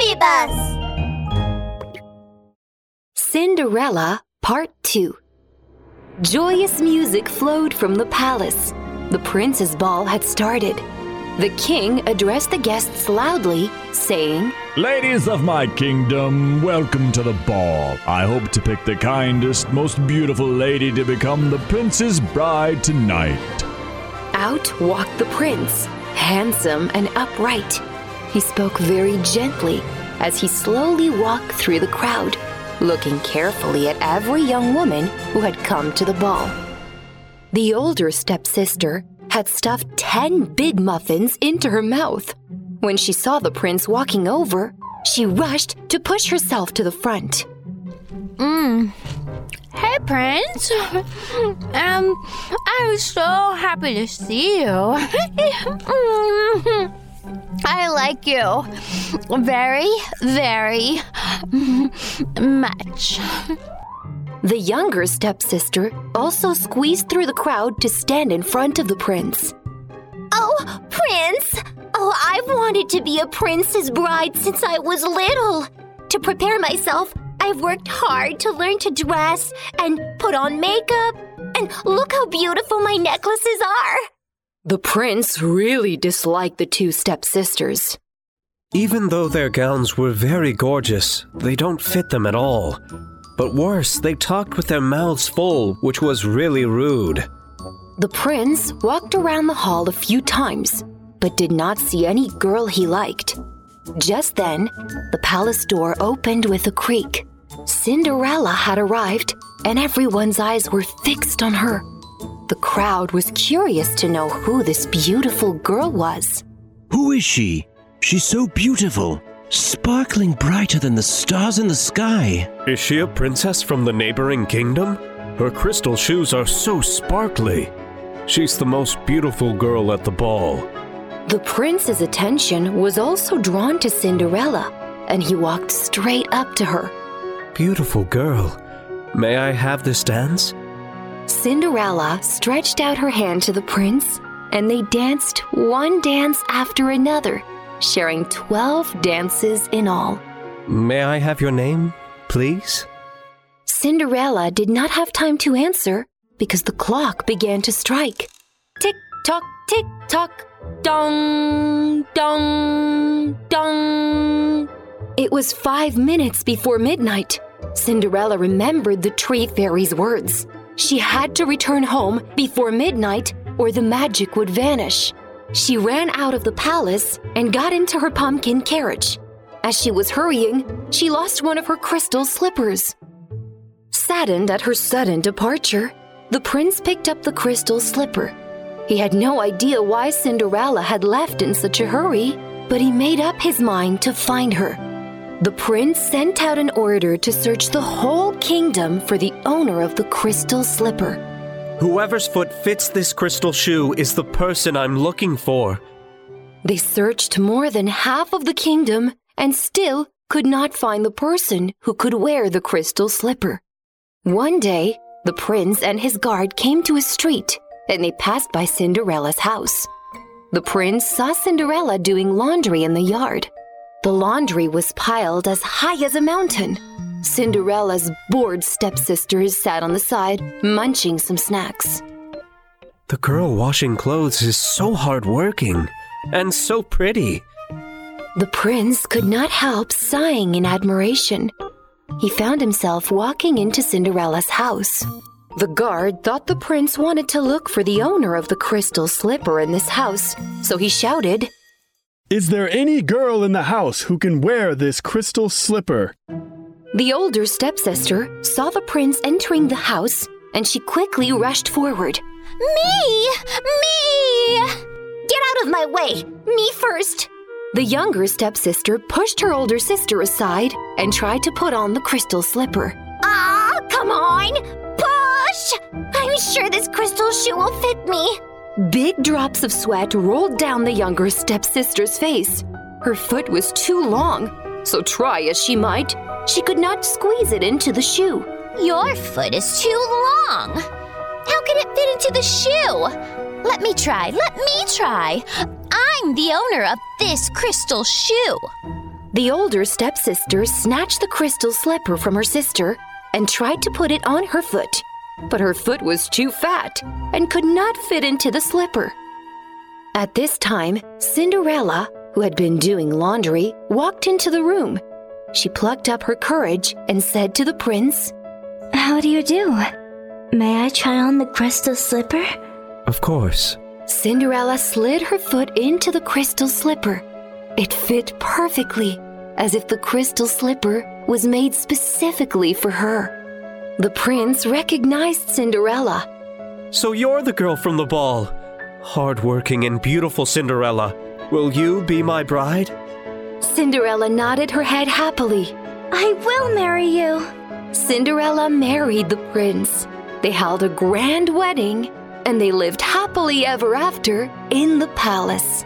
Baby Bus! Cinderella Part 2 Joyous music flowed from the palace. The prince's ball had started. The king addressed the guests loudly, saying, Ladies of my kingdom, welcome to the ball. I hope to pick the kindest, most beautiful lady to become the prince's bride tonight. Out walked the prince, handsome and upright. He spoke very gently as he slowly walked through the crowd, looking carefully at every young woman who had come to the ball. The older stepsister had stuffed 10 big muffins into her mouth. When she saw the prince walking over, she rushed to push herself to the front. Mmm. Hey, Prince. Um, I'm so happy to see you. I like you very, very much. The younger stepsister also squeezed through the crowd to stand in front of the prince. Oh, Prince! Oh, I've wanted to be a prince's bride since I was little. To prepare myself, I've worked hard to learn to dress and put on makeup. And look how beautiful my necklaces are. The prince really disliked the two stepsisters. Even though their gowns were very gorgeous, they don't fit them at all. But worse, they talked with their mouths full, which was really rude. The prince walked around the hall a few times, but did not see any girl he liked. Just then, the palace door opened with a creak. Cinderella had arrived, and everyone's eyes were fixed on her. The crowd was curious to know who this beautiful girl was. Who is she? She's so beautiful, sparkling brighter than the stars in the sky. Is she a princess from the neighboring kingdom? Her crystal shoes are so sparkly. She's the most beautiful girl at the ball. The prince's attention was also drawn to Cinderella, and he walked straight up to her. Beautiful girl. May I have this dance? Cinderella stretched out her hand to the prince, and they danced one dance after another, sharing 12 dances in all. May I have your name, please? Cinderella did not have time to answer because the clock began to strike. Tick tock, tick tock, dong, dong, dong. It was five minutes before midnight. Cinderella remembered the tree fairy's words. She had to return home before midnight or the magic would vanish. She ran out of the palace and got into her pumpkin carriage. As she was hurrying, she lost one of her crystal slippers. Saddened at her sudden departure, the prince picked up the crystal slipper. He had no idea why Cinderella had left in such a hurry, but he made up his mind to find her. The prince sent out an order to search the whole kingdom for the owner of the crystal slipper. Whoever's foot fits this crystal shoe is the person I'm looking for. They searched more than half of the kingdom and still could not find the person who could wear the crystal slipper. One day, the prince and his guard came to a street and they passed by Cinderella's house. The prince saw Cinderella doing laundry in the yard. The laundry was piled as high as a mountain. Cinderella's bored stepsisters sat on the side, munching some snacks. The girl washing clothes is so hardworking and so pretty. The prince could not help sighing in admiration. He found himself walking into Cinderella's house. The guard thought the prince wanted to look for the owner of the crystal slipper in this house, so he shouted, Is there any girl in the house who can wear this crystal slipper? The older stepsister saw the prince entering the house and she quickly rushed forward. Me! Me! Get out of my way! Me first! The younger stepsister pushed her older sister aside and tried to put on the crystal slipper. Ah, come on! Push! I'm sure this crystal shoe will fit me. Big drops of sweat rolled down the younger stepsister's face. Her foot was too long, so try as she might, she could not squeeze it into the shoe. Your foot is too long. How can it fit into the shoe? Let me try. Let me try. I'm the owner of this crystal shoe. The older stepsister snatched the crystal slipper from her sister and tried to put it on her foot, but her foot was too fat and could not fit into the slipper. At this time, Cinderella, who had been doing laundry, walked into the room. She plucked up her courage and said to the prince, How do you do? May I try on the crystal slipper? Of course. Cinderella slid her foot into the crystal slipper. It fit perfectly, as if the crystal slipper was made specifically for her. The prince recognized Cinderella. So you're the girl from the ball. Hardworking and beautiful Cinderella. Will you be my bride? Cinderella nodded her head happily. I will marry you. Cinderella married the prince. They held a grand wedding and they lived happily ever after in the palace.